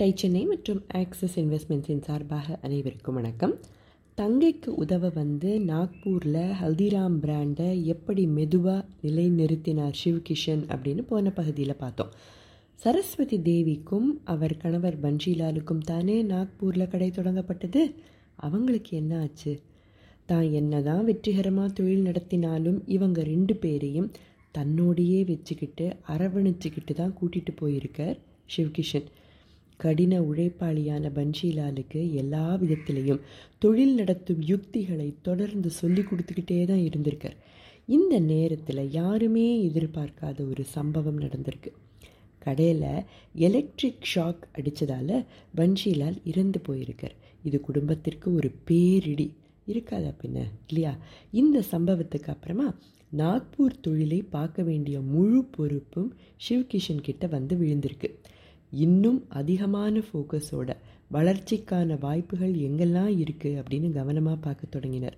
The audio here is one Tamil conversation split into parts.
டை சென்னை மற்றும் ஆக்சிஸ் இன்வெஸ்ட்மெண்ட்ஸின் சார்பாக அனைவருக்கும் வணக்கம். தங்கைக்கு உதவ வந்து நாக்பூரில் ஹல்திராம் பிராண்டை எப்படி மெதுவாக நிலைநிறுத்தினார் சிவ்கிஷன் அப்படின்னு போன பகுதியில் பார்த்தோம். சரஸ்வதி தேவிக்கும் அவர் கணவர் பன்ஷிலாலுக்கும் தானே நாக்பூரில் கடை தொடங்கப்பட்டது? அவங்களுக்கு என்ன ஆச்சு? தான் என்னதான் வெற்றிகரமாக தொழில் நடத்தினாலும் இவங்க ரெண்டு பேரையும் தன்னோடையே வச்சுக்கிட்டு அரவணைச்சிக்கிட்டு தான் கூட்டிகிட்டு போயிருக்கார் சிவ்கிஷன். கடின உழைப்பாளியான பன்ஷிலாலுக்கு எல்லா விதத்திலையும் தொழில் நடத்தும் யுக்திகளை தொடர்ந்து சொல்லி கொடுத்துக்கிட்டே தான் இருந்திருக்கார். இந்த நேரத்தில் யாருமே எதிர்பார்க்காத ஒரு சம்பவம் நடந்திருக்கு. கடையில் எலக்ட்ரிக் ஷாக் அடித்ததால் பன்ஷிலால் இறந்து போயிருக்கார். இது குடும்பத்திற்கு ஒரு பேரிடி. இருக்காதா பின்ன? இல்லையா? இந்த சம்பவத்துக்கு அப்புறமா நாக்பூர் தொழிலை பார்க்க வேண்டிய முழு பொறுப்பும் சிவ்கிஷன் கிட்ட வந்து விழுந்திருக்கு. இன்னும் அதிகமான ஃபோக்கஸோட வளர்ச்சிக்கான வாய்ப்புகள் எங்கெல்லாம் இருக்குது அப்படின்னு கவனமாக பார்க்க தொடங்கினர்.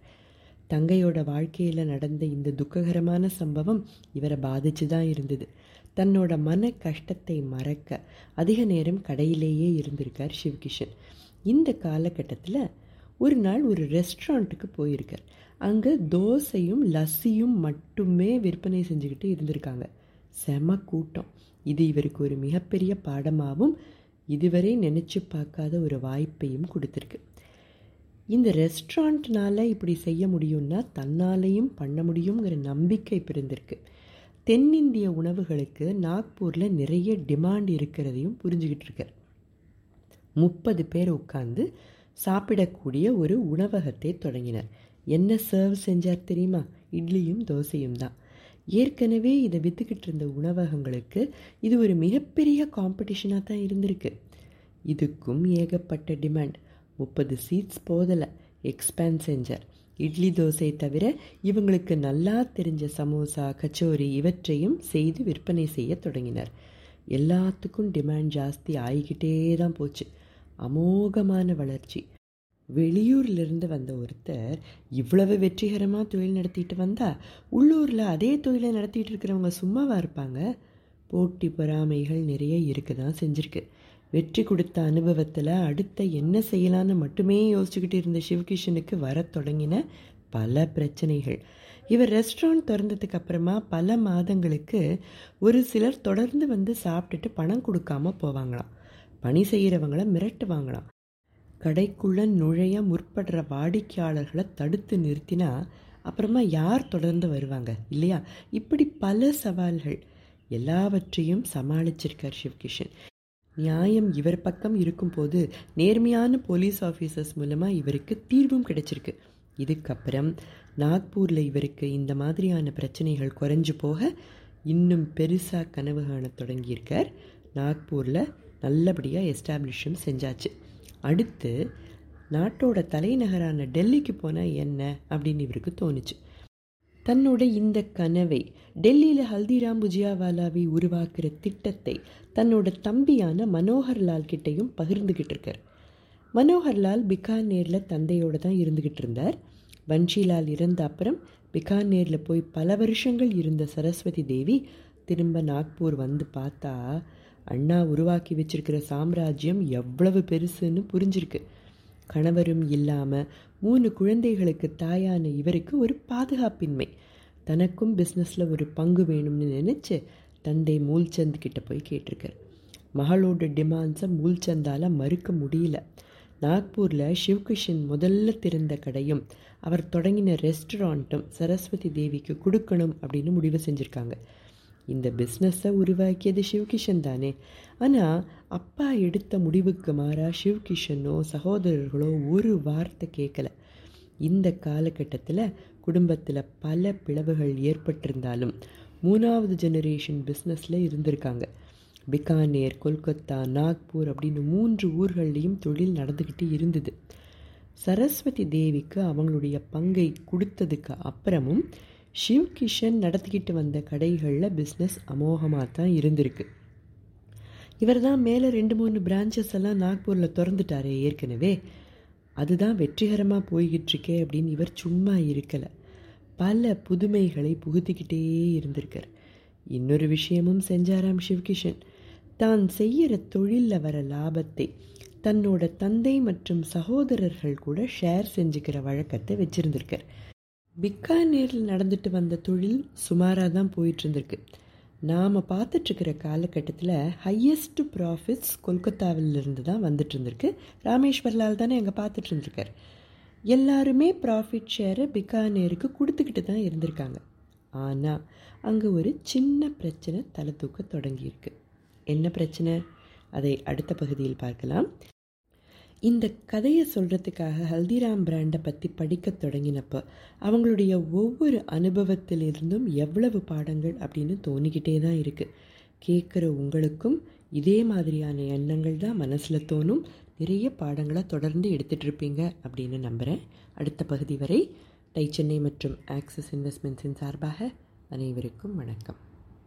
தங்கையோட வாழ்க்கையில் நடந்த இந்த துக்ககரமான சம்பவம் இவரை பாதிச்சு தான் இருந்தது. தன்னோட மன கஷ்டத்தை மறக்க அதிக நேரம் கடையிலேயே இருந்திருக்கார் சிவ்கிஷன். இந்த காலகட்டத்தில் ஒரு நாள் ஒரு ரெஸ்டாரண்ட்டுக்கு போயிருக்கார். அங்கே தோசையும் லஸ்ஸியும் மட்டுமே விற்பனை செஞ்சுக்கிட்டு இருந்திருக்காங்க. செம கூட்டம். இது இவருக்கு ஒரு மிகப்பெரிய பாடமாகவும் இதுவரை நினச்சி பார்க்காத ஒரு வாய்ப்பையும் கொடுத்துருக்கு. இந்த ரெஸ்டாரண்ட்னால் இப்படி செய்ய முடியும்னா தன்னாலையும் பண்ண முடியுங்கிற நம்பிக்கை பிறந்திருக்கு. தென்னிந்திய உணவுகளுக்கு நாக்பூரில் நிறைய டிமாண்ட் இருக்கிறதையும் புரிஞ்சுக்கிட்டு இருக்கார். முப்பது பேர் உட்காந்து சாப்பிடக்கூடிய ஒரு உணவகத்தை தொடங்கினார். என்ன சர்வ் செஞ்சார் தெரியுமா? இட்லியும் தோசையும் தான். ஏற்கனவே இதை விற்றுக்கிட்டு இருந்த உணவகங்களுக்கு இது ஒரு மிகப்பெரிய காம்படிஷனாக தான் இருந்திருக்கு. இதுக்கும் ஏகப்பட்ட டிமாண்ட் முப்பது சீட்ஸ் போதலை. எக்ஸ்பேண்ட் செஞ்சார். இட்லி தோசை தவிர இவங்களுக்கு நல்லா தெரிஞ்ச சமோசா கச்சோரி இவற்றையும் செய்து விற்பனை செய்ய தொடங்கினார். எல்லாத்துக்கும் டிமாண்ட் ஜாஸ்தி ஆகிக்கிட்டே தான் போச்சு. அமோகமான வளர்ச்சி. வெளியூர்லேருந்து வந்த ஒருத்தர் இவ்வளவு வெற்றிகரமாக தொழில் நடத்திட்டு வந்தால் உள்ளூரில் அதே தொழிலை நடத்திட்டு இருக்கிறவங்க சும்மாவாக இருப்பாங்க? போட்டி பொறாமைகள் நிறைய இருக்க தான் செஞ்சுருக்கு. வெற்றி கொடுத்த அனுபவத்தில் அடுத்த என்ன செய்யலான்னு மட்டுமே யோசிச்சுக்கிட்டு இருந்த சிவகிஷனுக்கு வர தொடங்கின பல பிரச்சனைகள். இவர் ரெஸ்டாரண்ட் திறந்ததுக்கு அப்புறமா பல மாதங்களுக்கு ஒரு சிலர் தொடர்ந்து வந்து சாப்பிட்டுட்டு பணம் கொடுக்காம போவாங்களாம். பணி செய்கிறவங்கள மிரட்டுவாங்களாம். கடைக்குள்ளே நுழைய முற்படுற வாடிக்கையாளர்களை தடுத்து நிறுத்தினா அப்புறமா யார் தொடர்ந்து வருவாங்க? இல்லையா? இப்படி பல சவால்கள். எல்லாவற்றையும் சமாளிச்சிருக்கார் சிவ்கிஷன். நியாயம் இவர் பக்கம் இருக்கும்போது நேர்மையான போலீஸ் ஆஃபீஸர்ஸ் மூலமாக இவருக்கு தீர்வும் கிடைச்சிருக்கு. இதுக்கப்புறம் நாக்பூரில் இவருக்கு இந்த மாதிரியான பிரச்சனைகள் குறைஞ்சு போக இன்னும் பெருசாக கனவு காண தொடங்கியிருக்கார். நாக்பூரில் நல்லபடியாக எஸ்டாப்ளிஷும் செஞ்சாச்சு. அடுத்து நாட்டோட தலைநகரான டெல்லிக்கு போனால் என்ன அப்படின்னு இவருக்கு தோணுச்சு. தன்னோட இந்த கனவை டெல்லியில் ஹல்திராம் புஜியாவாலாவை உருவாக்குற திட்டத்தை தன்னோட தம்பியான மனோகர்லால் கிட்டையும் பகிர்ந்துக்கிட்டு இருக்கார். மனோகர்லால் பிகானேரில் தந்தையோடு தான் இருந்துக்கிட்டு இருந்தார். வன்ஷிலால் இறந்த அப்புறம் பிகானேரில் போய் பல வருஷங்கள் இருந்த சரஸ்வதி தேவி திரும்ப நாக்பூர் வந்து பார்த்தா அண்ணா உருவாக்கி வச்சிருக்கிற சாம்ராஜ்யம் எவ்வளவு பெருசுன்னு புரிஞ்சிருக்கு. கணவரும் இல்லாமல் மூணு குழந்தைகளுக்கு தாயான இவருக்கு ஒரு பாதுகாப்பின்மை. தனக்கும் பிஸ்னஸில் ஒரு பங்கு வேணும்னு நினச்சி தந்தை மூல்சந்த் கிட்ட போய் கேட்டிருக்கார். மகளோட டிமாண்ட்ஸை மூல்சந்தால் மறுக்க முடியல. நாக்பூரில் சிவ்கிஷன் முதல்ல திறந்த கடையும் அவர் தொடங்கின ரெஸ்டாரண்ட்டும் சரஸ்வதி தேவிக்கு கொடுக்கணும் அப்படின்னு முடிவு செஞ்சுருக்காங்க. இந்த பிஸ்னஸை உருவாக்கியது சிவ்கிஷன் தானே. ஆனால் அப்பா எடுத்த முடிவுக்கு மாறாக சிவ்கிஷனோ சகோதரர்களோ ஒரு வார்த்தை கேட்கல. இந்த காலகட்டத்தில் குடும்பத்தில் பல பிளவுகள் ஏற்பட்டிருந்தாலும் மூணாவது ஜெனரேஷன் பிஸ்னஸில் இருந்திருக்காங்க. பிகானேர் கொல்கத்தா நாக்பூர் அப்படின்னு மூன்று ஊர்கள்லேயும் தொழில் நடந்துக்கிட்டு இருந்தது. சரஸ்வதி தேவிக்கு அவங்களுடைய பங்கை கொடுத்ததுக்கு அப்புறமும் ஷிவ்கிஷன் நடத்திக்கிட்டு வந்த கடைகளில் பிஸ்னஸ் அமோகமாக தான் இருந்திருக்கு. இவர் தான் மேலே ரெண்டு மூணு பிரான்ச்சஸ் எல்லாம் நாக்பூரில் திறந்துட்டாரே ஏற்கனவே. அதுதான் வெற்றிகரமாக போய்கிட்டு இருக்கே அப்படின்னு இவர் சும்மா இருக்கலை. பல புதுமைகளை புகுத்திக்கிட்டே இருந்திருக்கார். இன்னொரு விஷயமும் செஞ்சாராம் சிவ்கிஷன் தான் செய்கிற தொழிலில் வர லாபத்தை தன்னோட தந்தை மற்றும் சகோதரர்கள் கூட ஷேர் செஞ்சுக்கிற வழக்கத்தை வச்சுருந்துருக்கார். பிக்கானேரில் நடந்துட்டு வந்த தொழில் சுமாராக தான் போயிட்டு இருந்திருக்கு நாம் பார்த்துட்ருக்கிற காலகட்டத்தில் ஹையஸ்ட் ப்ராஃபிட்ஸ் கொல்கத்தாவிலிருந்து தான் வந்துட்டு இருந்திருக்கு ராமேஸ்வர்லால் தானே அங்கே பார்த்துட்டு இருந்திருக்கார் எல்லாருமே ப்ராஃபிட் ஷேரை பிக்கானேருக்கு கொடுத்துக்கிட்டு தான் இருந்திருக்காங்க. ஆனால் அங்கே ஒரு சின்ன பிரச்சனை தலை தூக்க தொடங்கியிருக்கு. என்ன பிரச்சனை? அதை அடுத்த பகுதியில் பார்க்கலாம். இந்த கதையை சொல்கிறதுக்காக ஹல்திராம் பிராண்டை பற்றி படிக்க தொடங்கினப்போ அவங்களுடைய ஒவ்வொரு அனுபவத்திலிருந்தும் எவ்வளவு பாடங்கள் அப்படின்னு தோணிக்கிட்டே தான் இருக்குது கேட்குற உங்களுக்கும் இதே மாதிரியான எண்ணங்கள் தான் மனசில் தோணும். நிறைய பாடங்களை தொடர்ந்து எடுத்துகிட்டு இருப்பீங்க அப்படின்னு நம்புகிறேன் அடுத்த பகுதி வரை டை சென்னை மற்றும் ஆக்சிஸ் இன்வெஸ்ட்மெண்ட்ஸின் சார்பாக அனைவருக்கும் வணக்கம்.